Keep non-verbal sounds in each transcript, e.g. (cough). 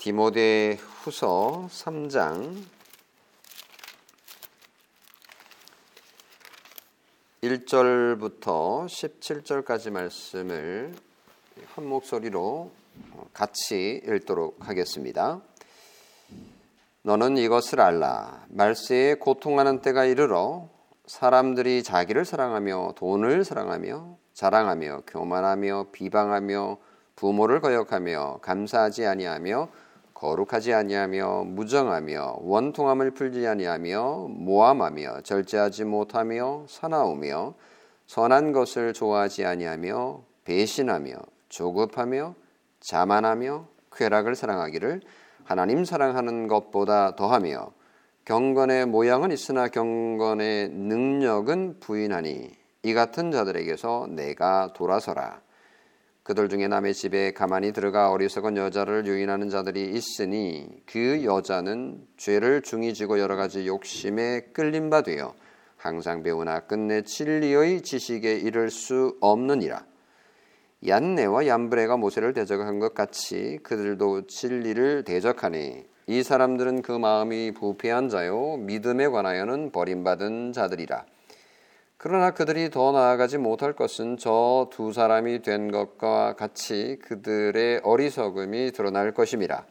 디모데 후서 3장 1절부터 17절까지 말씀을 한 목소리로 같이 읽도록 하겠습니다. 너는 이것을 알라. 말세에 고통하는 때가 이르러 사람들이 자기를 사랑하며 돈을 사랑하며 자랑하며 교만하며 비방하며 부모를 거역하며 감사하지 아니하며 거룩하지 아니하며 무정하며 원통함을 풀지 아니하며 모함하며 절제하지 못하며 사나우며 선한 것을 좋아하지 아니하며 배신하며 조급하며 자만하며 쾌락을 사랑하기를 하나님 사랑하는 것보다 더하며 경건의 모양은 있으나 경건의 능력은 부인하니 이 같은 자들에게서 내가 돌아서라. 그들 중에 남의 집에 가만히 들어가 어리석은 여자를 유인하는 자들이 있으니 그 여자는 죄를 중히 지고 여러 가지 욕심에 끌린 바 되어 항상 배우나 끝내 진리의 지식에 이를 수 없느니라. 얀네와 얀브레가 모세를 대적한 것 같이 그들도 진리를 대적하니 이 사람들은 그 마음이 부패한 자요 믿음에 관하여는 버림받은 자들이라. 그러나 그들이 더 나아가지 못할 것은 저 두 사람이 된 것과 같이 그들의 어리석음이 드러날 것임이라.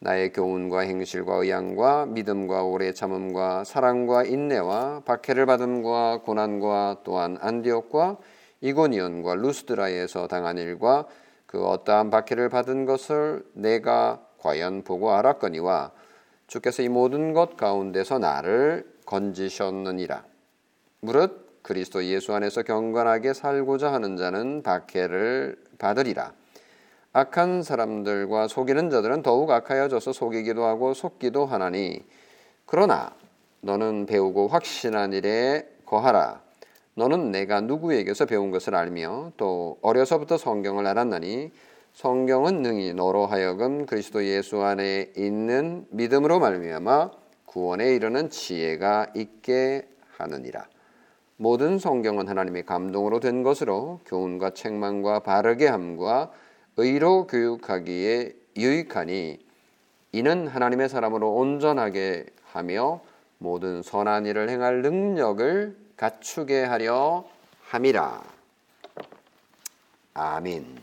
나의 교훈과 행실과 의향과 믿음과 오래 참음과 사랑과 인내와 박해를 받음과 고난과 또한 안디옥과 이고니온과 루스드라에서 당한 일과 그 어떠한 박해를 받은 것을 내가 과연 보고 알았거니와 주께서 이 모든 것 가운데서 나를 건지셨느니라. 무릇 그리스도 예수 안에서 경건하게 살고자 하는 자는 박해를 받으리라. 악한 사람들과 속이는 자들은 더욱 악하여져서 속이기도 하고 속기도 하나니 그러나 너는 배우고 확신한 일에 거하라. 너는 내가 누구에게서 배운 것을 알며 또 어려서부터 성경을 알았나니 성경은 능히 너로 하여금 그리스도 예수 안에 있는 믿음으로 말미암아 구원에 이르는 지혜가 있게 하느니라. 모든 성경은 하나님의 감동으로 된 것으로 교훈과 책망과 바르게 함과 의로 교육하기에 유익하니 이는 하나님의 사람으로 온전하게 하며 모든 선한 일을 행할 능력을 갖추게 하려 함이라. 아멘.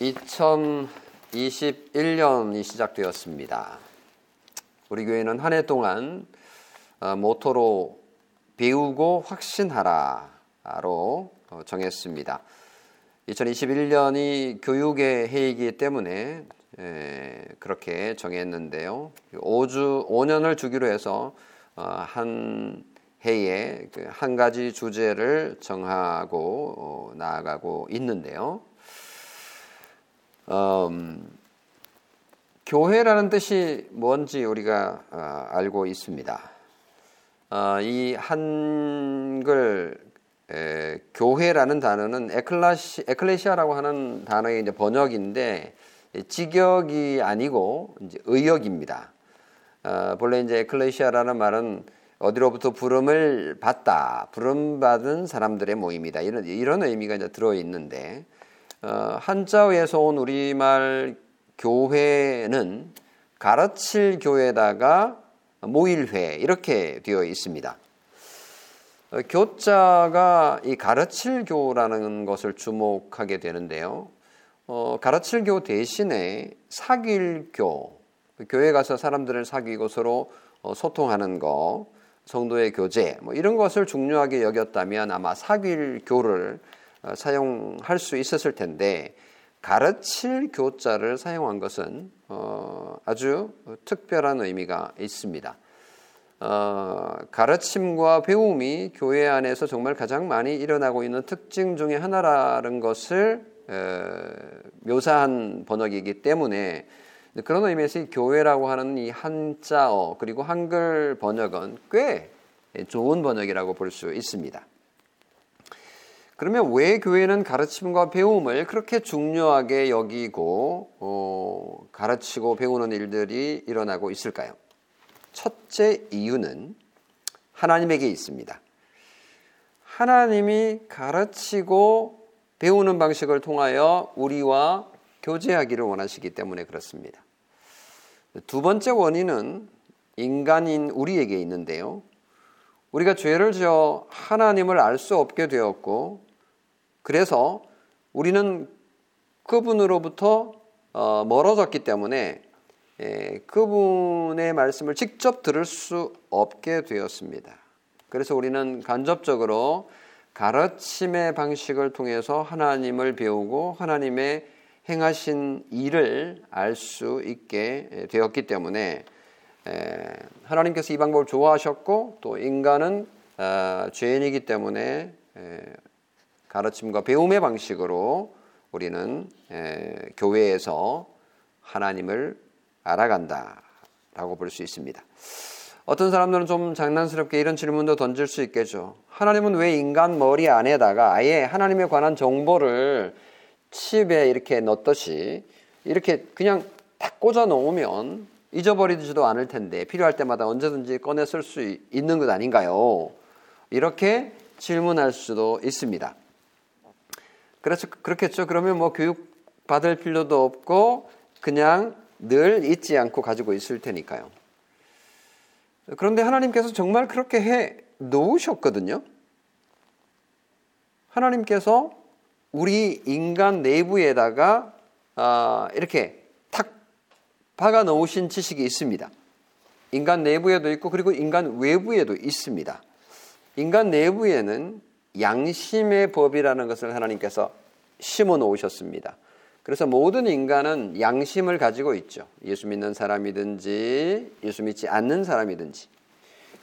2021년이 시작되었습니다. 우리 교회는 한 해 동안 어, 모토로 배우고 확신하라로 어, 정했습니다. 2021년이 교육의 해이기 때문에 그렇게 정했는데요. 5주 5년을 주기로 해서 어, 한 해에 그한 가지 주제를 정하고 나아가고 있는데요. 음, 교회라는 뜻이 뭔지 우리가 알고 있습니다. 어, 이 한글 에, 교회라는 단어는 에클라시, 에클레시아라고 하는 단어의 이제 번역인데 직역이 아니고 이제 의역입니다. 어, 본래 이제 에클레시아라는 말은 어디로부터 부름을 받다, 부름 받은 사람들의 모임이다 이런 이런 의미가 이제 들어 있는데 어, 한자어에서 온 우리말 교회는 가르칠 교회다가 모일회 이렇게 되어 있습니다. 어, 교자가 이 가르칠 교라는 것을 주목하게 되는데요. 어, 가르칠 교 대신에 사귈 교, 교회 가서 사람들을 사귀고 서로 어, 소통하는 거, 성도의 교제, 뭐 이런 것을 중요하게 여겼다면 아마 사귈 교를 어, 사용할 수 있었을 텐데 가르칠 교자를 사용한 것은 어, 아주 특별한 의미가 있습니다. 어, 가르침과 배움이 교회 안에서 정말 가장 많이 일어나고 있는 특징 중의 하나라는 것을 에, 묘사한 번역이기 때문에 그런 의미에서 이 교회라고 하는 이 한자어 그리고 한글 번역은 꽤 좋은 번역이라고 볼 수 있습니다. 그러면 왜 교회는 가르침과 배움을 그렇게 중요하게 여기고 어, 가르치고 배우는 일들이 일어나고 있을까요? 첫째 이유는 하나님에게 있습니다. 하나님이 가르치고 배우는 방식을 통하여 우리와 교제하기를 원하시기 때문에 그렇습니다. 두 번째 원인은 인간인 우리에게 있는데요. 우리가 죄를 지어 하나님을 알 수 없게 되었고, 그래서 우리는 그분으로부터 어, 멀어졌기 때문에 예, 그분의 말씀을 직접 들을 수 없게 되었습니다. 그래서 우리는 간접적으로 가르침의 방식을 통해서 하나님을 배우고 하나님의 행하신 일을 알 수 있게 되었기 때문에 하나님께서 이 방법을 좋아하셨고 또 인간은 어, 죄인이기 때문에 가르침과 배움의 방식으로 우리는 교회에서 하나님을 알아간다라고 볼 수 있습니다. 어떤 사람들은 좀 장난스럽게 이런 질문도 던질 수 있겠죠. 하나님은 왜 인간 머리 안에다가 아예 하나님에 관한 정보를 칩에 이렇게 넣듯이 이렇게 그냥 딱 꽂아 놓으면 잊어버리지도 않을 텐데 필요할 때마다 언제든지 꺼내 쓸 수 있는 것 아닌가요? 이렇게 질문할 수도 있습니다. 그래서 그렇겠죠. 그러면 뭐 교육 받을 필요도 없고 그냥 늘 잊지 않고 가지고 있을 테니까요. 그런데 하나님께서 정말 그렇게 해 놓으셨거든요. 하나님께서 우리 인간 내부에다가 아, 이렇게 탁 박아 놓으신 지식이 있습니다. 인간 내부에도 있고 그리고 인간 외부에도 있습니다. 인간 내부에는 양심의 법이라는 것을 하나님께서 심어 놓으셨습니다. 그래서 모든 인간은 양심을 가지고 있죠. 예수 믿는 사람이든지 예수 믿지 않는 사람이든지.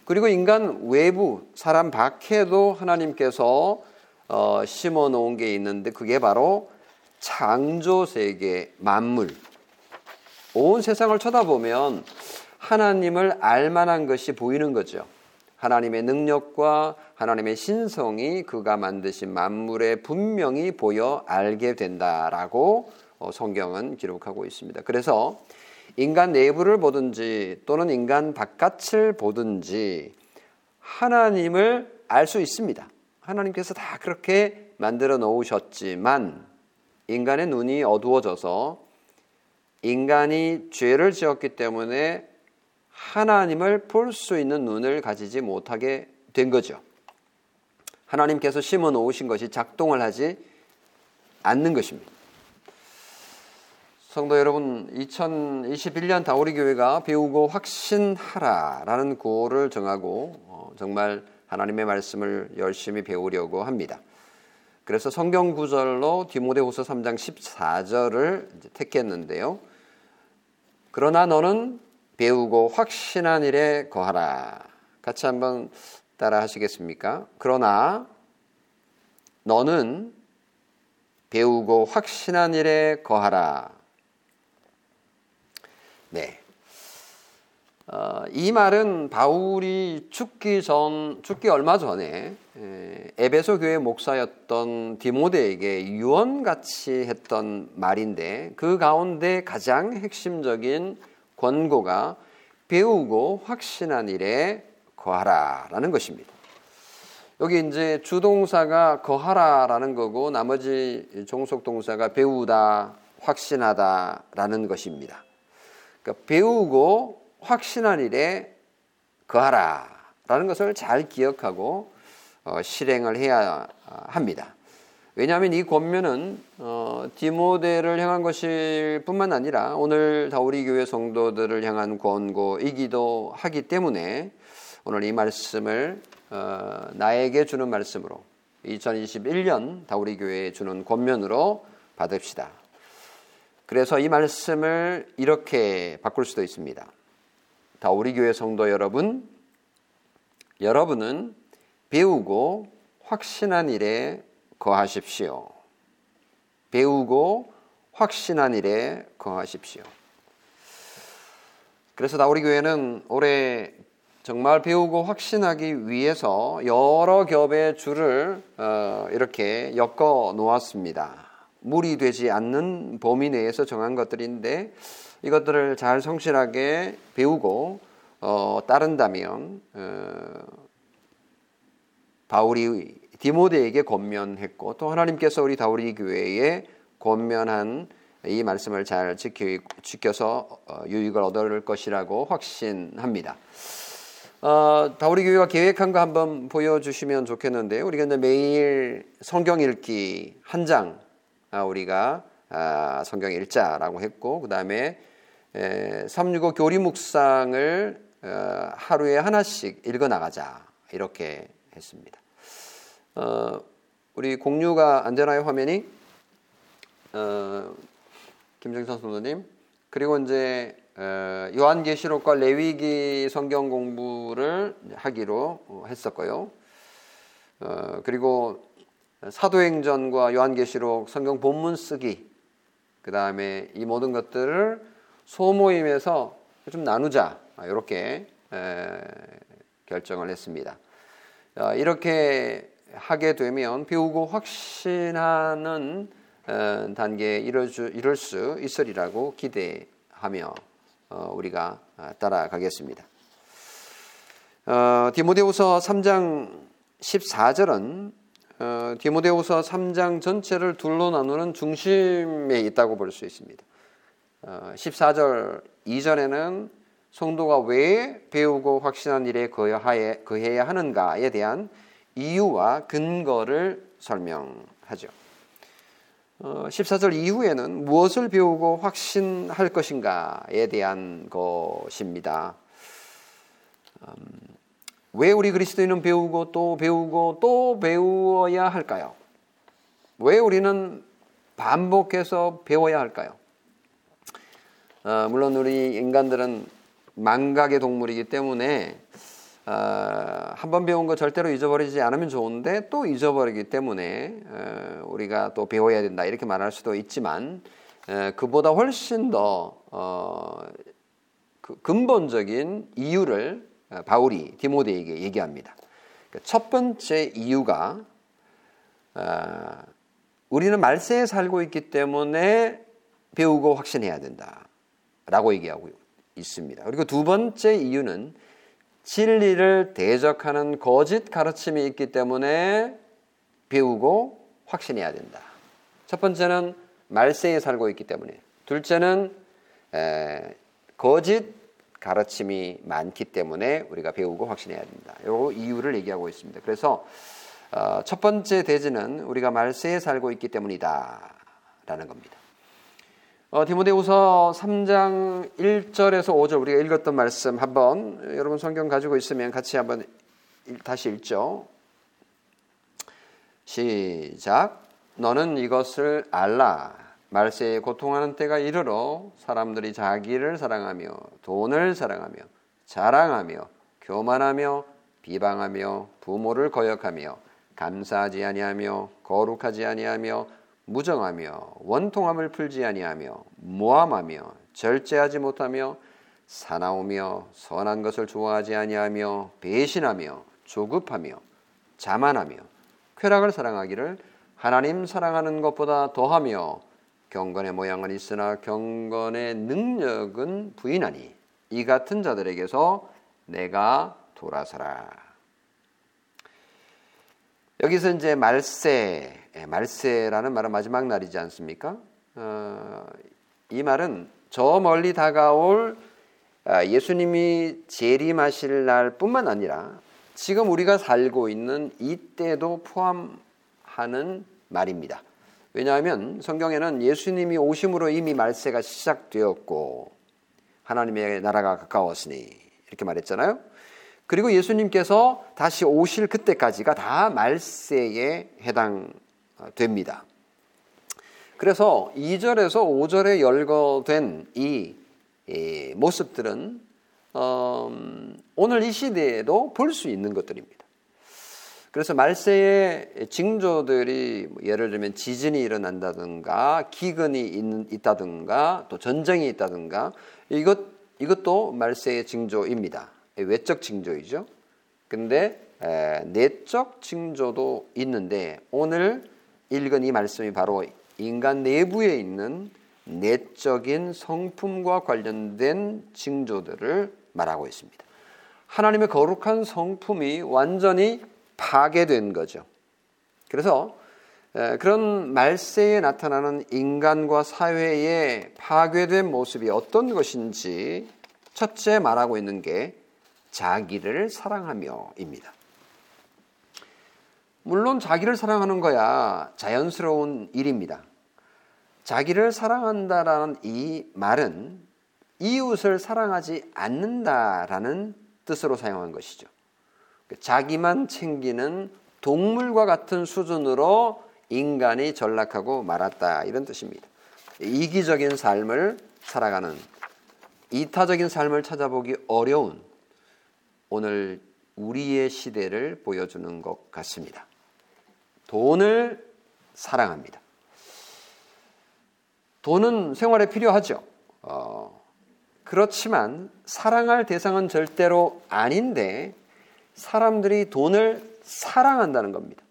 그리고 인간 외부 사람 밖에도 하나님께서 어, 심어 놓은 게 있는데 그게 바로 창조 세계 만물. 온 세상을 쳐다보면 하나님을 알 만한 것이 보이는 거죠. 하나님의 능력과 하나님의 신성이 그가 만드신 만물에 분명히 보여 알게 된다라고 어, 성경은 기록하고 있습니다. 그래서 인간 내부를 보든지 또는 인간 바깥을 보든지 하나님을 알 수 있습니다. 하나님께서 다 그렇게 만들어 놓으셨지만 인간의 눈이 어두워져서 인간이 죄를 지었기 때문에 하나님을 볼 수 있는 눈을 가지지 못하게 된 거죠. 하나님께서 심어 놓으신 것이 작동을 하지 않는 것입니다. 성도 여러분, 2021년 다우리 교회가 배우고 확신하라라는 구호를 정하고 어, 정말 하나님의 말씀을 열심히 배우려고 합니다. 그래서 성경 구절로 디모데후서 3장 14절을 택했는데요. 그러나 너는 배우고 확신한 일에 거하라. 같이 한번 따라 하시겠습니까? 그러나 너는 배우고 확신한 일에 거하라. 네. 어, 이 말은 바울이 죽기 전, 죽기 얼마 전에 에베소 교회 목사였던 디모데에게 유언같이 했던 말인데 그 가운데 가장 핵심적인 권고가 배우고 확신한 일에 거하라라는 것입니다. 여기 이제 주동사가 거하라라는 거고 나머지 종속 동사가 배우다, 확신하다라는 것입니다. 그러니까 배우고 확신한 일에 거하라라는 것을 잘 기억하고 어, 실행을 해야 합니다. 왜냐하면 이 권면은 어, 디모데를 향한 것일 뿐만 아니라 오늘 다우리 교회 성도들을 향한 권고이기도 하기 때문에 오늘 이 말씀을 어, 나에게 주는 말씀으로 2021년 다우리 교회에 주는 권면으로 받읍시다. 그래서 이 말씀을 이렇게 바꿀 수도 있습니다. 다우리 교회 성도 여러분, 여러분은 배우고 확신한 일에 거하십시오. 배우고 확신한 일에 거하십시오. 그래서 다우리 교회는 올해 정말 배우고 확신하기 위해서 여러 겹의 줄을 어, 이렇게 엮어 놓았습니다. 무리 되지 않는 범위 내에서 정한 것들인데 이것들을 잘 성실하게 배우고 어, 따른다면 어, 바울이 디모데에게 권면했고 또 하나님께서 우리 다우리 교회에 권면한 이 말씀을 잘 지켜, 지켜서 어, 유익을 얻을 것이라고 확신합니다. 어, 다우리 교회가 계획한 거 한번 보여주시면 좋겠는데요. 우리가 이제 매일 성경 읽기 한 장, 아, 우리가 아, 성경 읽자라고 했고, 그 다음에 365 교리 묵상을 어, 하루에 하나씩 읽어 나가자 이렇게 했습니다. 어, 우리 공유가 안 되나요 화면이? 어, 김정선 선생님 그리고 이제 어, 요한계시록과 레위기 성경 공부를 하기로 했었고요. 어, 그리고 사도행전과 요한계시록 성경 본문 쓰기 그 다음에 이 모든 것들을 소모임에서 좀 나누자 이렇게 결정을 했습니다. 어, 이렇게 하게 되면 배우고 확신하는 어, 단계에 이룰 수, 있으리라고 기대하며 어, 우리가 따라가겠습니다. 디모데후서 3장 14절은 디모데후서 3장 전체를 둘로 나누는 중심에 있다고 볼 수 있습니다. 14절 이전에는 성도가 왜 배우고 확신한 일에 거해야 하는가에 대한 이유와 근거를 설명하죠. 14절 어, 이후에는 무엇을 배우고 확신할 것인가에 대한 것입니다. 음, 왜 우리 그리스도인은 배우고 또 배우고 또 배워야 할까요? 왜 우리는 반복해서 배워야 할까요? 어, 물론 우리 인간들은 망각의 동물이기 때문에 어, 한번 배운 거 절대로 잊어버리지 않으면 좋은데 또 잊어버리기 때문에 어, 우리가 또 배워야 된다 이렇게 말할 수도 있지만 어, 그보다 훨씬 더 어, 그 근본적인 이유를 어, 바울이 디모데에게 얘기합니다. 그러니까 첫 번째 이유가 어, 우리는 말세에 살고 있기 때문에 배우고 확신해야 된다라고 얘기하고 있습니다. 그리고 두 번째 이유는 진리를 대적하는 거짓 가르침이 있기 때문에 배우고 확신해야 된다. 첫 번째는 말세에 살고 있기 때문에, 둘째는 에, 거짓 가르침이 많기 때문에 우리가 배우고 확신해야 된다. 요 이유를 얘기하고 있습니다. 그래서 어, 첫 번째 대지는 우리가 말세에 살고 있기 때문이다라는 겁니다. 어, 디모데후서 3장 1절에서 5절 우리가 읽었던 말씀 한번 여러분 성경 가지고 있으면 같이 한번 다시 읽죠. 시작. 너는 이것을 알라. 말세에 고통하는 때가 이르러 사람들이 자기를 사랑하며 돈을 사랑하며 자랑하며 교만하며 비방하며 부모를 거역하며 감사하지 아니하며 거룩하지 아니하며 무정하며 원통함을 풀지 아니하며 모함하며 절제하지 못하며 사나우며 선한 것을 좋아하지 아니하며 배신하며 조급하며 자만하며 쾌락을 사랑하기를 하나님 사랑하는 것보다 더하며 경건의 모양은 있으나 경건의 능력은 부인하니 이 같은 자들에게서 내가 돌아서라. 여기서 이제 말세 예, 말세라는 말은 마지막 날이지 않습니까? 어, 이 말은 저 멀리 다가올 아, 예수님이 재림하실 날뿐만 아니라 지금 우리가 살고 있는 이때도 포함하는 말입니다. 왜냐하면 성경에는 예수님이 오심으로 이미 말세가 시작되었고 하나님의 나라가 가까웠으니 이렇게 말했잖아요. 그리고 예수님께서 다시 오실 그때까지가 다 말세에 해당 됩니다. 그래서 2절에서 5절에 열거된 이, 이 모습들은 어, 오늘 이 시대에도 볼 수 있는 것들입니다. 그래서 말세의 징조들이 뭐 예를 들면 지진이 일어난다든가 기근이 있, 다든가 또 전쟁이 있다든가 이것 이것도 말세의 징조입니다. 외적 징조이죠. 근데 에, 내적 징조도 있는데 오늘 읽은 이 말씀이 바로 인간 내부에 있는 내적인 성품과 관련된 징조들을 말하고 있습니다. 하나님의 거룩한 성품이 완전히 파괴된 거죠. 그래서 그런 말세에 나타나는 인간과 사회의 파괴된 모습이 어떤 것인지 첫째 말하고 있는 게 자기를 사랑하며입니다. 물론 자기를 사랑하는 거야 자연스러운 일입니다. 자기를 사랑한다라는 이 말은 이웃을 사랑하지 않는다라는 뜻으로 사용한 것이죠. 자기만 챙기는 동물과 같은 수준으로 인간이 전락하고 말았다 이런 뜻입니다. 이기적인 삶을 살아가는 이타적인 삶을 찾아보기 어려운 오늘 우리의 시대를 보여주는 것 같습니다. 돈을 사랑합니다. 돈은 생활에 필요하죠. 어, 그렇지만 사랑할 대상은 절대로 아닌데 사람들이 돈을 사랑한다는 겁니다.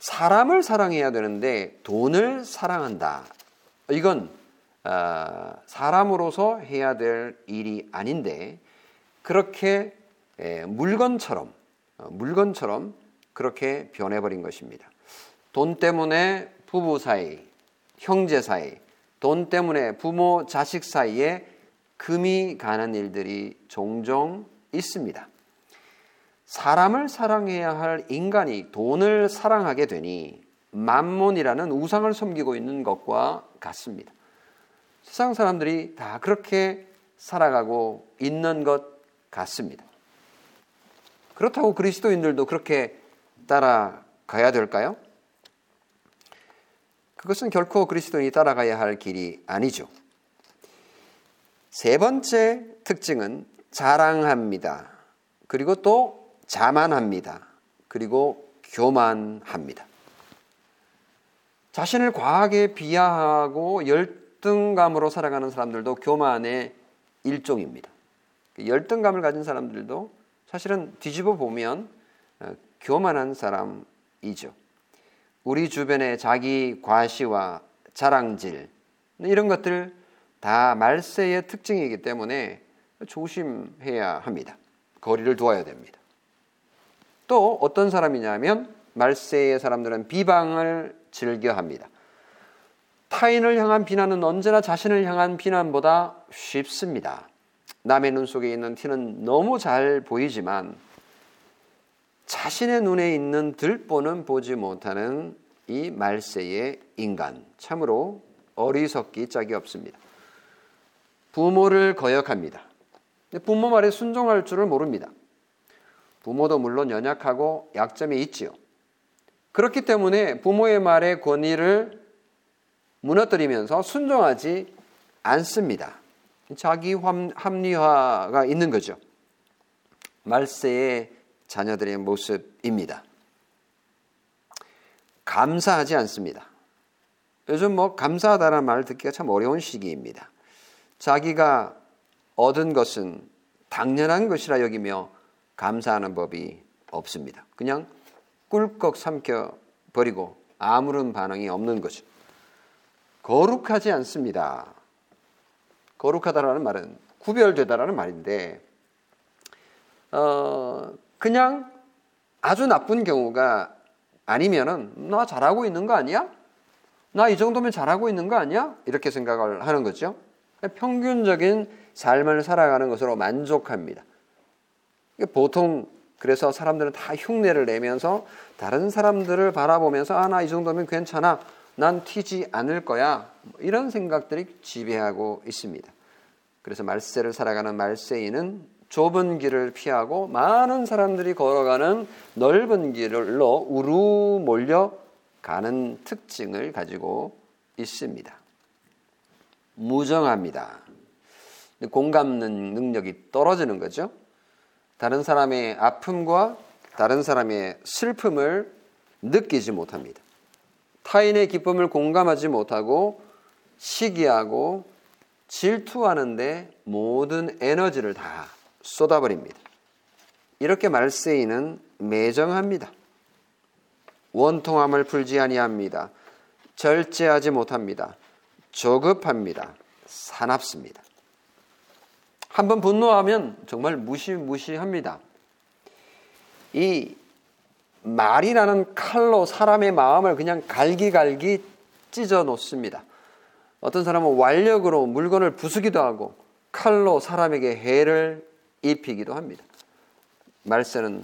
사람을 사랑해야 되는데 돈을 사랑한다. 이건 어, 사람으로서 해야 될 일이 아닌데 그렇게 물건처럼 어, 물건처럼 그렇게 변해버린 것입니다. 돈 때문에 부부 사이, 형제 사이, 돈 때문에 부모 자식 사이에 금이 가는 일들이 종종 있습니다. 사람을 사랑해야 할 인간이 돈을 사랑하게 되니 만몬이라는 우상을 섬기고 있는 것과 같습니다. 세상 사람들이 다 그렇게 살아가고 있는 것 같습니다. 그렇다고 그리스도인들도 그렇게 따라가야 될까요? 그것은 결코 그리스도인이 따라가야 할 길이 아니죠. 세 번째 특징은 자랑합니다. 그리고 또 자만합니다. 그리고 교만합니다. 자신을 과하게 비하하고 열등감으로 살아가는 사람들도 교만의 일종입니다. 열등감을 가진 사람들도 사실은 뒤집어 보면 어, 교만한 사람이죠. 우리 주변의 자기 과시와 자랑질 이런 것들 다 말세의 특징이기 때문에 조심해야 합니다. 거리를 두어야 됩니다. 또 어떤 사람이냐면 말세의 사람들은 비방을 즐겨 합니다. 타인을 향한 비난은 언제나 자신을 향한 비난보다 쉽습니다. 남의 눈 속에 있는 티는 너무 잘 보이지만 자신의 눈에 있는 들보는 보지 못하는 이 말세의 인간 참으로 어리석기 짝이 없습니다. 부모를 거역합니다. 부모 말에 순종할 줄을 모릅니다. 부모도 물론 연약하고 약점이 있지요. 그렇기 때문에 부모의 말에 권위를 무너뜨리면서 순종하지 않습니다. 자기 합리화가 있는 거죠. 말세의 자녀들의 모습입니다. 감사하지 않습니다. 요즘 뭐 감사하다는 말을 듣기가 참 어려운 시기입니다. 자기가 얻은 것은 당연한 것이라 여기며 감사하는 법이 없습니다. 그냥 꿀꺽 삼켜 버리고 아무런 반응이 없는 거죠. 거룩하지 않습니다. 거룩하다라는 말은 구별되다라는 말인데, 어, 그냥 아주 나쁜 경우가 아니면은 나 잘하고 있는 거 아니야? 나 이 정도면 잘하고 있는 거 아니야? 이렇게 생각을 하는 거죠. 평균적인 삶을 살아가는 것으로 만족합니다. 보통 그래서 사람들은 다 흉내를 내면서 다른 사람들을 바라보면서 아 나 이 정도면 괜찮아 난 튀지 않을 거야 이런 생각들이 지배하고 있습니다. 그래서 말세를 살아가는 말세인은 좁은 길을 피하고 많은 사람들이 걸어가는 넓은 길로 우루 몰려가는 특징을 가지고 있습니다. 무정합니다. 공감 능력이 떨어지는 거죠. 다른 사람의 아픔과 다른 사람의 슬픔을 느끼지 못합니다. 타인의 기쁨을 공감하지 못하고 시기하고 질투하는데 모든 에너지를 다 쏟아버립니다. 이렇게 말세이는 매정합니다. 원통함을 풀지 아니합니다. 절제하지 못합니다. 조급합니다. 사납습니다. 한번 분노하면 정말 무시무시합니다. 이 말이라는 칼로 사람의 마음을 그냥 갈기갈기 찢어 놓습니다. 어떤 사람은 완력으로 물건을 부수기도 하고 칼로 사람에게 해를 입히기도 합니다. 말세는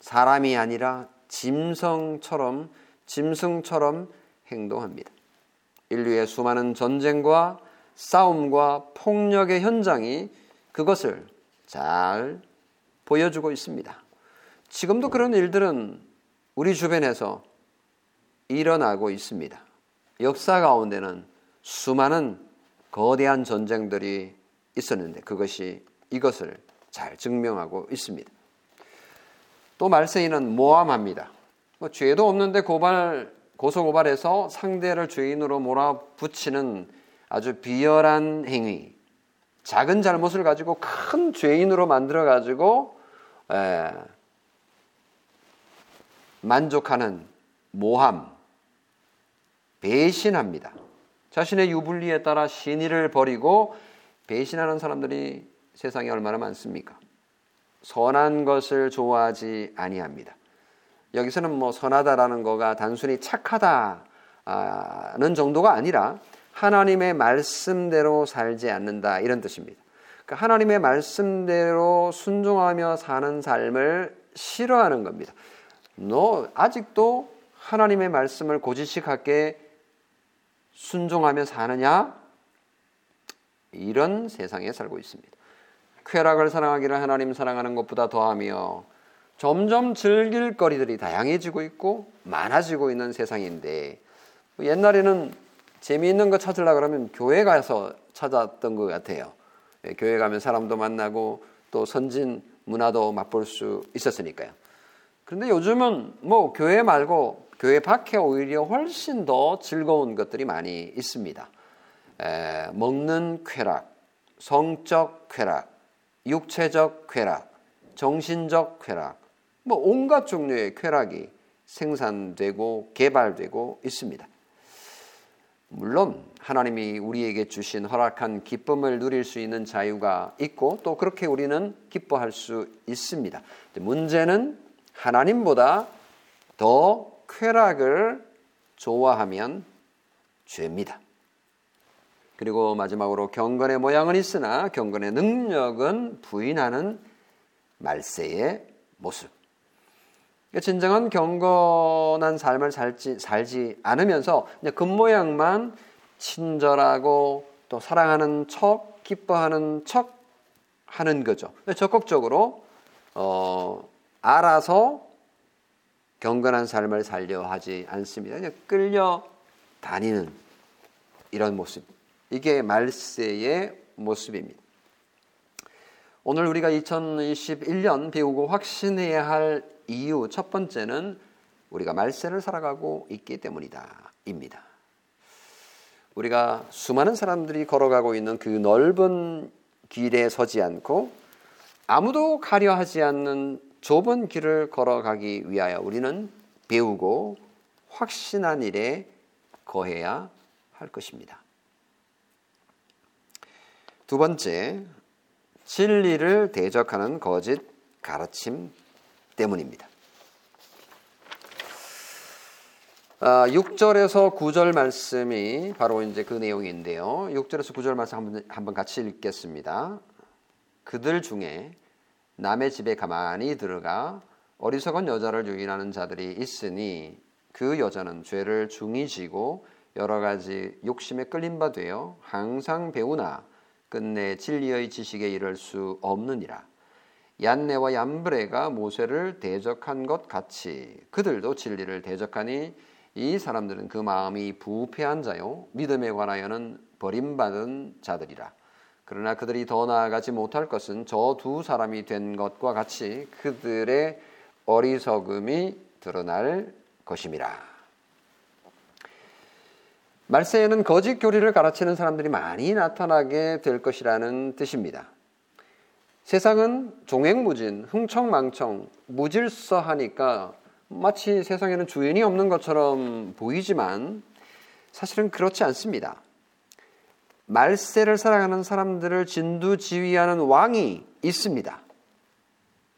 사람이 아니라 짐승처럼 짐승처럼 행동합니다. 인류의 수많은 전쟁과 싸움과 폭력의 현장이 그것을 잘 보여주고 있습니다. 지금도 그런 일들은 우리 주변에서 일어나고 있습니다. 역사 가운데는 수많은 거대한 전쟁들이 있었는데 그것이 이것을 잘 증명하고 있습니다. 또 말세이는 모함합니다. 뭐 죄도 없는데 고발 고소 고발해서 상대를 죄인으로 몰아붙이는 아주 비열한 행위, 작은 잘못을 가지고 큰 죄인으로 만들어 가지고 만족하는 모함, 배신합니다. 자신의 유불리에 따라 신의를 버리고 배신하는 사람들이 세상에 얼마나 많습니까? 선한 것을 좋아하지 아니합니다. 여기서는 뭐 선하다라는 거가 단순히 착하다는 정도가 아니라 하나님의 말씀대로 살지 않는다 이런 뜻입니다. 그러니까 하나님의 말씀대로 순종하며 사는 삶을 싫어하는 겁니다. 너 아직도 하나님의 말씀을 고지식하게 순종하며 사느냐? 이런 세상에 살고 있습니다. 쾌락을 사랑하기를 하나님 사랑하는 것보다 더하며 점점 즐길 거리들이 다양해지고 있고 많아지고 있는 세상인데 옛날에는 재미있는 거 찾으려 그러면 교회 가서 찾았던 것 같아요. 예, 교회 가면 사람도 만나고 또 선진 문화도 맛볼 수 있었으니까요. 그런데 요즘은 뭐 교회 말고 교회 밖에 오히려 훨씬 더 즐거운 것들이 많이 있습니다. 에, 먹는 쾌락, 성적 쾌락, 육체적 쾌락, 정신적 쾌락, 뭐 온갖 종류의 쾌락이 생산되고 개발되고 있습니다. 물론 하나님이 우리에게 주신 허락한 기쁨을 누릴 수 있는 자유가 있고 또 그렇게 우리는 기뻐할 수 있습니다. 문제는 하나님보다 더 쾌락을 좋아하면 죄입니다. 그리고 마지막으로 경건의 모양은 있으나 경건의 능력은 부인하는 말세의 모습. 그러니까 진정한 경건한 삶을 살지, 살지 않으면서 겉모양만 친절하고 또 사랑하는 척, 기뻐하는 척 하는 거죠. 적극적으로 어, 알아서 경건한 삶을 살려 하지 않습니다. 그냥 끌려 다니는 이런 모습. 이게 말세의 모습입니다. 오늘 우리가 2021년 배우고 확신해야 할 이유 첫 번째는 우리가 말세를 살아가고 있기 때문이다. 입니다. 우리가 수많은 사람들이 걸어가고 있는 그 넓은 길에 서지 않고 아무도 가려 하지 않는 좁은 길을 걸어가기 위하여 우리는 배우고 확신한 일에 거해야 할 것입니다. 두 번째, 진리를 대적하는 거짓 가르침 때문입니다. 6절에서 아, 9절 말씀이 바로 이제 그 내용인데요. 6절에서 9절 말씀 한번, 한번 같이 읽겠습니다. 그들 중에 남의 집에 가만히 들어가 어리석은 여자를 유인하는 자들이 있으니 그 여자는 죄를 중히 지고 여러 가지 욕심에 끌린 바 되어 항상 배우나 끝내 진리의 지식에 이를 수 없느니라. 얀네와 얀브레가 모세를 대적한 것 같이 그들도 진리를 대적하니 이 사람들은 그 마음이 부패한 자요 믿음에 관하여는 버림받은 자들이라. 그러나 그들이 더 나아가지 못할 것은 저 두 사람이 된 것과 같이 그들의 어리석음이 드러날 것임이라. 말세에는 거짓 교리를 가르치는 사람들이 많이 나타나게 될 것이라는 뜻입니다. 세상은 종횡무진, 흥청망청, 무질서하니까 마치 세상에는 주인이 없는 것처럼 보이지만 사실은 그렇지 않습니다. 말세를 살아가는 사람들을 진두지휘하는 왕이 있습니다.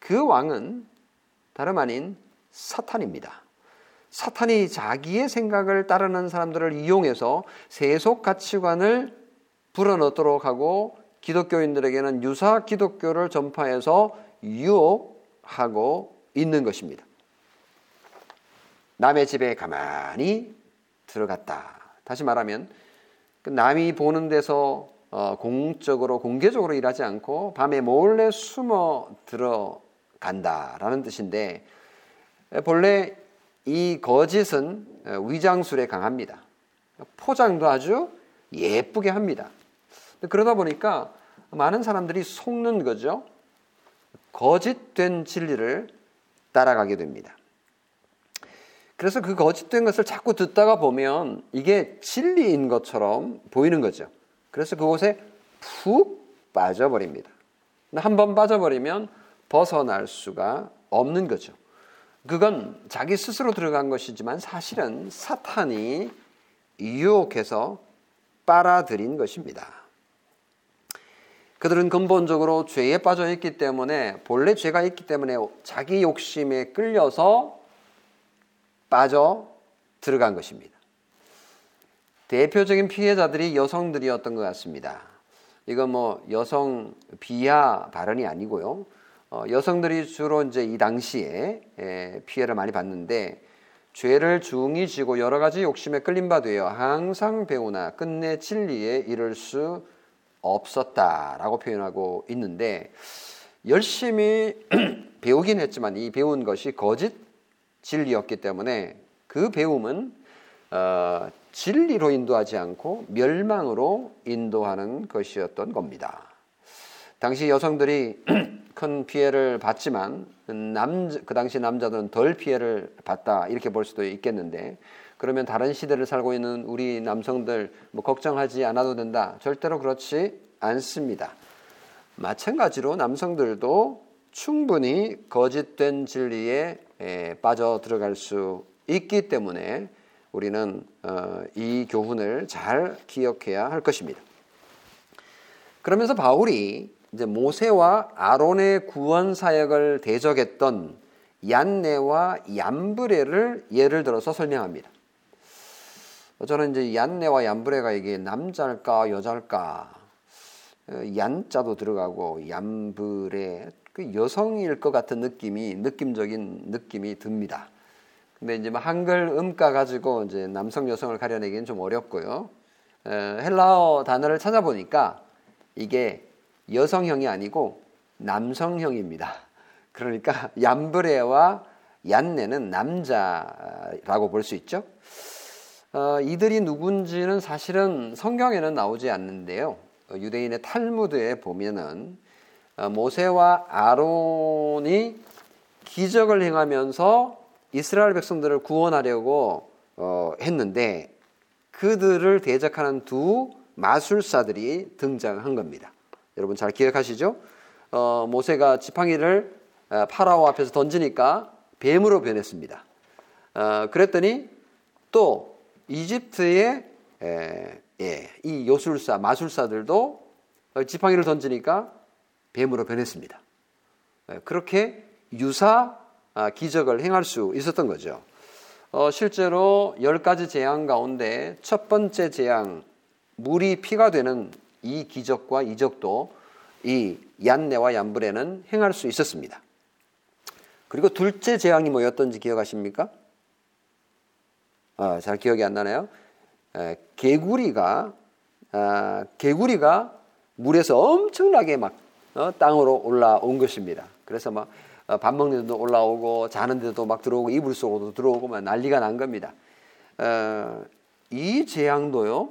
그 왕은 다름 아닌 사탄입니다. 사탄이 자기의 생각을 따르는 사람들을 이용해서 세속 가치관을 불어넣도록 하고 기독교인들에게는 유사 기독교를 전파해서 유혹하고 있는 것입니다. 남의 집에 가만히 들어갔다. 다시 말하면 그 남이 보는 데서 어, 공적으로 공개적으로 일하지 않고 밤에 몰래 숨어 들어간다라는 뜻인데 본래 이 거짓은 위장술에 강합니다. 포장도 아주 예쁘게 합니다. 그러다 보니까 많은 사람들이 속는 거죠. 거짓된 진리를 따라가게 됩니다. 그래서 그 거짓된 것을 자꾸 듣다가 보면 이게 진리인 것처럼 보이는 거죠. 그래서 그곳에 푹 빠져버립니다. 한 번 빠져버리면 벗어날 수가 없는 거죠. 그건 자기 스스로 들어간 것이지만 사실은 사탄이 유혹해서 빨아들인 것입니다. 그들은 근본적으로 죄에 빠져 있기 때문에 본래 죄가 있기 때문에 자기 욕심에 끌려서 빠져 들어간 것입니다. 대표적인 피해자들이 여성들이었던 것 같습니다. 이건 뭐 여성 비하 발언이 아니고요. 어, 여성들이 주로 이제 이 당시에 에, 피해를 많이 받는데 죄를 중히 지고 여러 가지 욕심에 끌림 바 되어 항상 배우나 끝내 진리에 이를 수 없었다라고 표현하고 있는데 열심히 (clears throat) 배우긴 했지만 이 배운 것이 거짓 진리였기 때문에 그 배움은 어, 진리로 인도하지 않고 멸망으로 인도하는 것이었던 겁니다. 당시 여성들이 (clears throat) 큰 피해를 받지만 남, 그 당시 남자들은 덜 피해를 봤다 이렇게 볼 수도 있겠는데 그러면 다른 시대를 살고 있는 우리 남성들 뭐 걱정하지 않아도 된다 절대로 그렇지 않습니다. 마찬가지로 남성들도 충분히 거짓된 진리에 빠져 들어갈 수 있기 때문에 우리는 어, 이 교훈을 잘 기억해야 할 것입니다. 그러면서 바울이 이제 모세와 아론의 구원 사역을 대적했던 얀네와 얀브레를 예를 들어서 설명합니다. 저는 이제 얀네와 얀브레가 이게 남자일까 여자일까 어, 얀자도 들어가고 얀브레 그 여성일 것 같은 느낌이 느낌적인 느낌이 듭니다. 근데 이제 뭐 한글 음가 가지고 이제 남성 여성을 가려내기는 좀 어렵고요. 어, 헬라어 단어를 찾아보니까 이게 여성형이 아니고 남성형입니다. 그러니까 얀브레와 얀네는 남자라고 볼 수 있죠. 어, 이들이 누군지는 사실은 성경에는 나오지 않는데요. 유대인의 탈무드에 보면은 어, 모세와 아론이 기적을 행하면서 이스라엘 백성들을 구원하려고 어, 했는데 그들을 대적하는 두 마술사들이 등장한 겁니다. 여러분 잘 기억하시죠? 어, 모세가 지팡이를 어, 파라오 앞에서 던지니까 뱀으로 변했습니다. 어, 그랬더니 또 이집트의 에, 예, 이 요술사, 마술사들도 지팡이를 던지니까 뱀으로 변했습니다. 예, 그렇게 유사 아, 기적을 행할 수 있었던 거죠. 어, 실제로 열 가지 재앙 가운데 첫 번째 재앙, 물이 피가 되는 이 기적과 이적도 이 얀네와 얀브레는 행할 수 있었습니다. 그리고 둘째 재앙이 뭐였던지 기억하십니까? 아, 잘 기억이 안 나네요. 에, 개구리가 아, 개구리가 물에서 엄청나게 막 어, 땅으로 올라온 것입니다. 그래서 막밥 어, 먹는 데도 올라오고 자는 데도 막 들어오고 이불 속으로도 들어오고 막 난리가 난 겁니다. 어, 이 재앙도요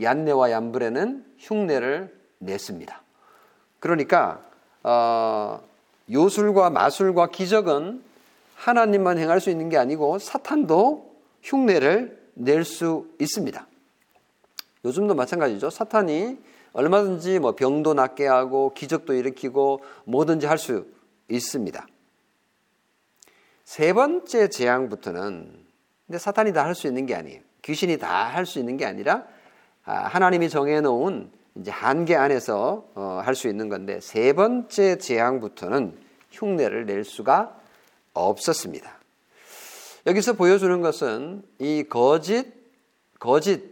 얀네와 얀브레는 흉내를 냈습니다. 그러니까 어, 요술과 마술과 기적은 하나님만 행할 수 있는 게 아니고 사탄도 흉내를 낼 수 있습니다. 요즘도 마찬가지죠. 사탄이 얼마든지 뭐 병도 낫게 하고 기적도 일으키고 뭐든지 할 수 있습니다. 세 번째 재앙부터는 근데 사탄이 다 할 수 있는 게 아니에요. 귀신이 다 할 수 있는 게 아니라 아, 하나님이 정해놓은 이제 한계 안에서 어, 할수 있는 건데 세 번째 재앙부터는 흉내를 낼 수가 없었습니다. 여기서 보여주는 것은 이 거짓 거짓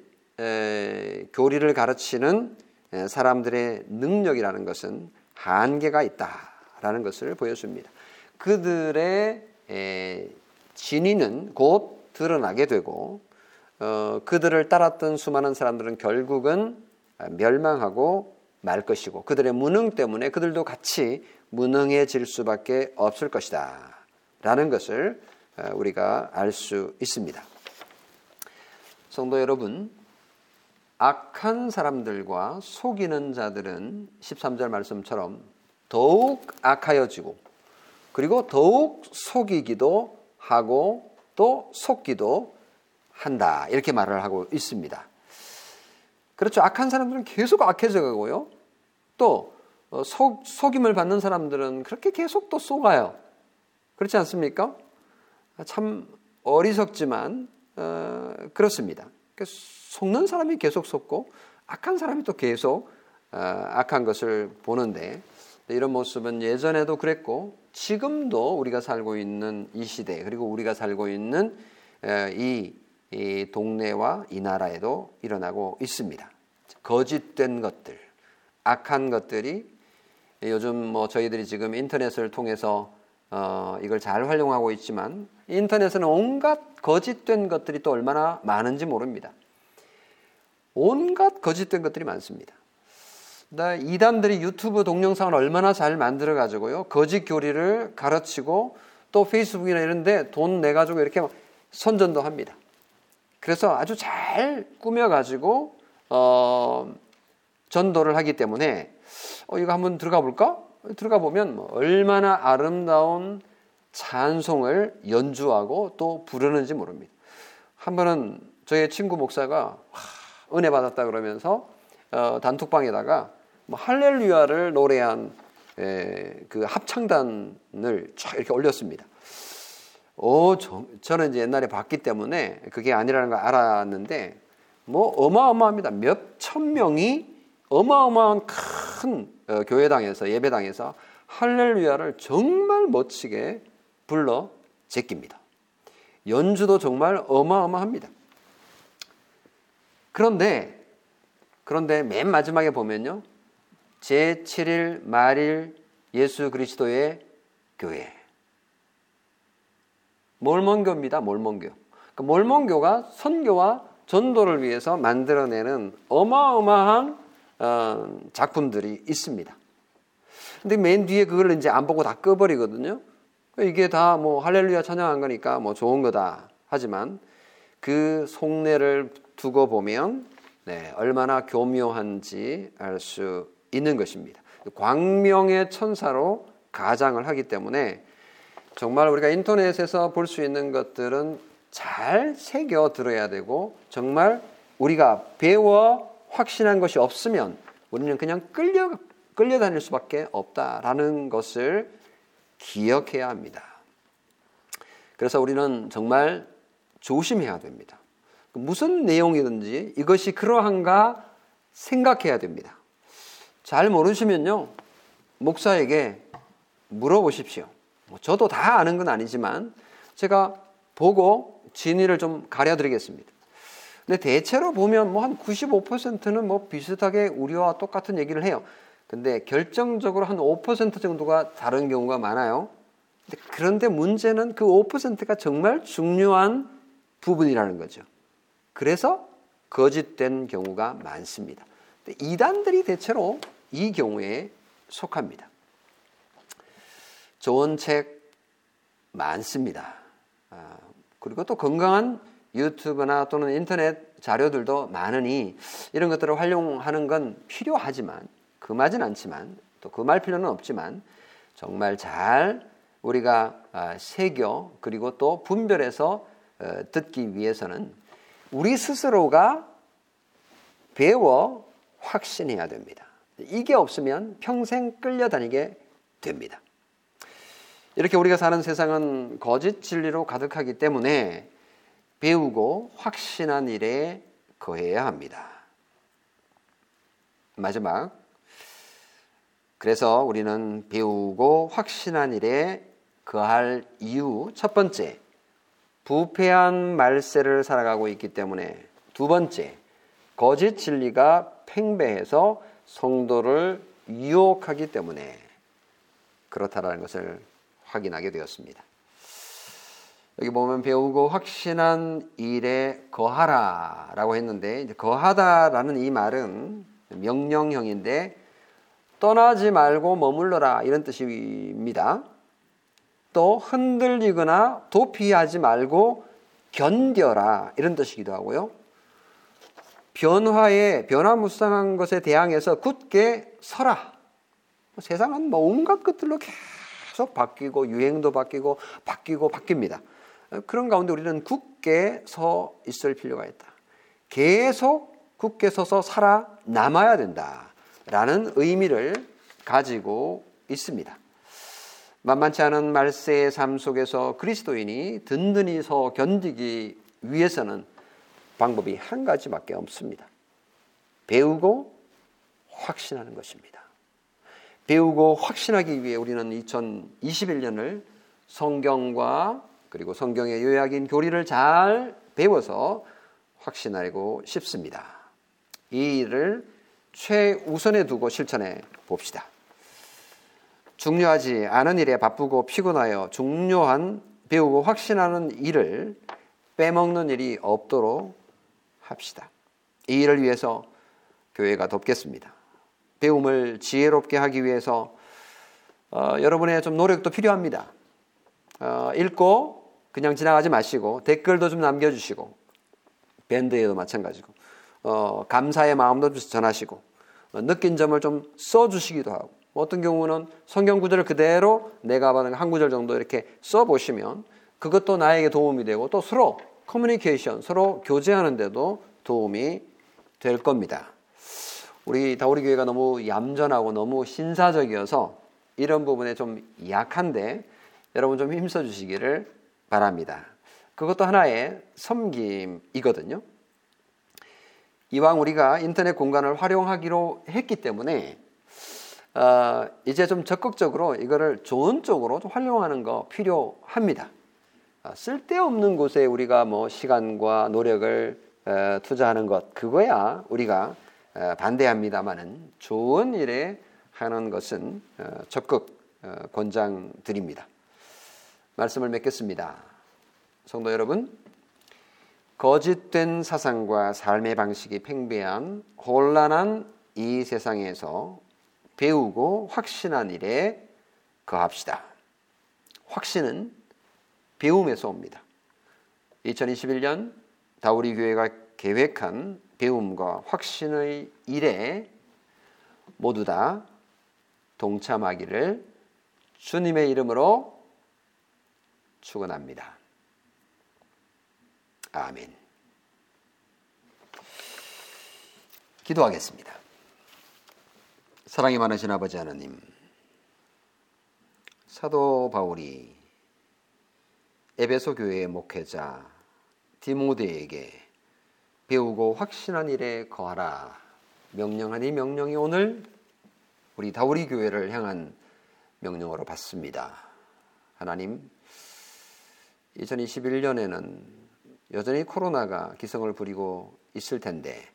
에, 교리를 가르치는 사람들의 능력이라는 것은 한계가 있다라는 것을 보여줍니다. 그들의 에, 진위는 곧 드러나게 되고 어, 그들을 따랐던 수많은 사람들은 결국은 멸망하고 말 것이고 그들의 무능 때문에 그들도 같이 무능해질 수밖에 없을 것이다. 라는 것을 어, 우리가 알 수 있습니다. 성도 여러분, 악한 사람들과 속이는 자들은 13절 말씀처럼 더욱 악하여지고 그리고 더욱 속이기도 하고 또 속기도 한다. 이렇게 말을 하고 있습니다. 그렇죠. 악한 사람들은 계속 악해져 가고요. 또 어, 속, 속임을 받는 사람들은 그렇게 계속 또 속아요. 그렇지 않습니까? 참 어리석지만 어, 그렇습니다. 속는 사람이 계속 속고 악한 사람이 또 계속 어, 악한 것을 보는데 이런 모습은 예전에도 그랬고 지금도 우리가 살고 있는 이 시대 그리고 우리가 살고 있는 이, 이 동네와 이 나라에도 일어나고 있습니다. 거짓된 것들, 악한 것들이 요즘 뭐 저희들이 지금 인터넷을 통해서 어, 이걸 잘 활용하고 있지만 인터넷에는 온갖 거짓된 것들이 또 얼마나 많은지 모릅니다. 온갖 거짓된 것들이 많습니다. 이단들이 유튜브 동영상을 얼마나 잘 만들어 가지고요. 거짓 교리를 가르치고 또 페이스북이나 이런 데 돈 내 가지고 이렇게 선전도 합니다. 그래서 아주 잘 꾸며 가지고 어 전도를 하기 때문에 어 이거 한번 들어가 볼까? 들어가 보면 뭐 얼마나 아름다운 찬송을 연주하고 또 부르는지 모릅니다. 한 번은 저희 친구 목사가 은혜 받았다 그러면서 어, 단톡방에다가 뭐 할렐루야를 노래한 에, 그 합창단을 쫙 이렇게 올렸습니다. 오, 저, 저는 이제 옛날에 봤기 때문에 그게 아니라는 걸 알았는데 뭐 어마어마합니다. 몇 천 명이 어마어마한 큰 어, 교회당에서 예배당에서 할렐루야를 정말 멋지게 불러 제낍니다. 연주도 정말 어마어마합니다. 그런데 그런데 맨 마지막에 보면요. 제7일 말일 예수 그리스도의 교회. 몰몬교입니다. 몰몬교. 그러니까 몰몬교가 선교와 전도를 위해서 만들어내는 어마어마한 어, 작품들이 있습니다. 근데 맨 뒤에 그걸 이제 안 보고 다 꺼버리거든요. 이게 다 뭐 할렐루야 찬양한 거니까 뭐 좋은 거다. 하지만 그 속내를 두고 보면 네, 얼마나 교묘한지 알 수 있는 것입니다. 광명의 천사로 가장을 하기 때문에 정말 우리가 인터넷에서 볼 수 있는 것들은 잘 새겨 들어야 되고 정말 우리가 배워 확신한 것이 없으면 우리는 그냥 끌려 끌려다닐 수밖에 없다라는 것을 기억해야 합니다. 그래서 우리는 정말 조심해야 됩니다. 무슨 내용이든지 이것이 그러한가 생각해야 됩니다. 잘 모르시면요, 목사에게 물어보십시오. 뭐 저도 다 아는 건 아니지만 제가 보고 진위를 좀 가려드리겠습니다. 근데 대체로 보면 뭐 한 95%는 뭐 비슷하게 우리와 똑같은 얘기를 해요. 근데 결정적으로 한 5% 정도가 다른 경우가 많아요. 그런데 문제는 그 5%가 정말 중요한 부분이라는 거죠. 그래서 거짓된 경우가 많습니다. 이단들이 대체로 이 경우에 속합니다. 좋은 책 많습니다. 아, 그리고 또 건강한 유튜브나 또는 인터넷 자료들도 많으니 이런 것들을 활용하는 건 필요하지만 금하진 않지만 또 금할 필요는 없지만 정말 잘 우리가 아, 새겨 그리고 또 분별해서 어, 듣기 위해서는 우리 스스로가 배워 확신해야 됩니다. 이게 없으면 평생 끌려다니게 됩니다. 이렇게 우리가 사는 세상은 거짓 진리로 가득하기 때문에 배우고 확신한 일에 거해야 합니다. 마지막. 그래서 우리는 배우고 확신한 일에 거할 이유 첫 번째. 부패한 말세를 살아가고 있기 때문에 두 번째, 거짓 진리가 팽배해서 성도를 유혹하기 때문에 그렇다라는 것을 확인하게 되었습니다. 여기 보면 배우고 확신한 일에 거하라 라고 했는데 거하다라는 이 말은 명령형인데 떠나지 말고 머물러라 이런 뜻입니다. 또 흔들리거나 도피하지 말고 견뎌라 이런 뜻이기도 하고요. 변화에 변화무쌍한 것에 대항해서 굳게 서라. 세상은 뭐 온갖 것들로 계속 바뀌고 유행도 바뀌고 바뀌고 바뀝니다. 그런 가운데 우리는 굳게 서 있을 필요가 있다. 계속 굳게 서서 살아 남아야 된다라는 의미를 가지고 있습니다. 만만치 않은 말세의 삶 속에서 그리스도인이 든든히 서 견디기 위해서는 방법이 한 가지밖에 없습니다. 배우고 확신하는 것입니다. 배우고 확신하기 위해 우리는 2021년을 성경과 그리고 성경의 요약인 교리를 잘 배워서 확신하고 싶습니다. 이 일을 최우선에 두고 실천해 봅시다. 중요하지 않은 일에 바쁘고 피곤하여 중요한 배우고 확신하는 일을 빼먹는 일이 없도록 합시다. 이 일을 위해서 교회가 돕겠습니다. 배움을 지혜롭게 하기 위해서 어, 여러분의 좀 노력도 필요합니다. 어, 읽고 그냥 지나가지 마시고 댓글도 좀 남겨주시고 밴드에도 마찬가지고 어, 감사의 마음도 전하시고 어, 느낀 점을 좀 써주시기도 하고 어떤 경우는 성경 구절을 그대로 내가 받은 한 구절 정도 이렇게 써 보시면 그것도 나에게 도움이 되고 또 서로 커뮤니케이션 서로 교제하는데도 도움이 될 겁니다. 우리 다우리 교회가 너무 얌전하고 너무 신사적이어서 이런 부분에 좀 약한데 여러분 좀 힘써 주시기를 바랍니다. 그것도 하나의 섬김이거든요. 이왕 우리가 인터넷 공간을 활용하기로 했기 때문에 어, 이제 좀 적극적으로 이거를 좋은 쪽으로 좀 활용하는 거 필요합니다. 어, 쓸데없는 곳에 우리가 뭐 시간과 노력을 어, 투자하는 것 그거야 우리가 어, 반대합니다만은 좋은 일에 하는 것은 어, 적극 어, 권장드립니다. 말씀을 맺겠습니다. 성도 여러분, 거짓된 사상과 삶의 방식이 팽배한 혼란한 이 세상에서 배우고 확신한 일에 거합시다. 확신은 배움에서 옵니다. 2021년 다우리 교회가 계획한 배움과 확신의 일에 모두 다 동참하기를 주님의 이름으로 축원합니다. 아멘. 기도하겠습니다. 사랑이 많으신 아버지 하나님, 사도 바울이 에베소 교회의 목회자 디모데에게 배우고 확신한 일에 거하라 명령하니 명령이 오늘 우리 다우리 교회를 향한 명령으로 받습니다. 하나님, 2021년에는 여전히 코로나가 기성을 부리고 있을 텐데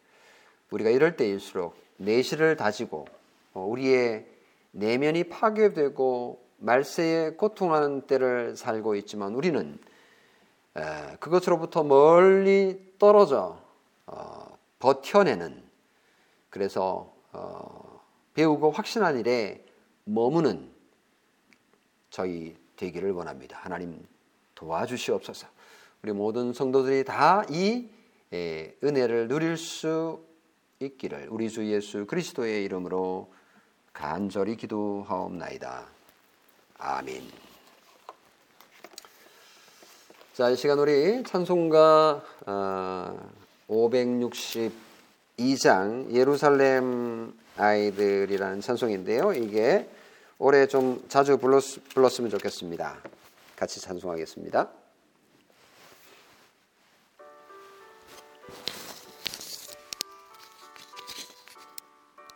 우리가 이럴 때일수록 내실을 다지고 어, 우리의 내면이 파괴되고 말세에 고통하는 때를 살고 있지만 우리는 그것으로부터 멀리 떨어져 어, 버텨내는 그래서 어, 배우고 확신한 일에 머무는 저희 되기를 원합니다. 하나님 도와주시옵소서. 우리 모든 성도들이 다 이 은혜를 누릴 수 있기를 우리 주 예수 그리스도의 이름으로 간절히 기도하옵나이다. 아멘. 자, 이 시간 우리 찬송가 562장 예루살렘 아이들이라는 찬송인데요. 이게 올해 좀 자주 불렀, 불렀으면 좋겠습니다. 같이 찬송하겠습니다.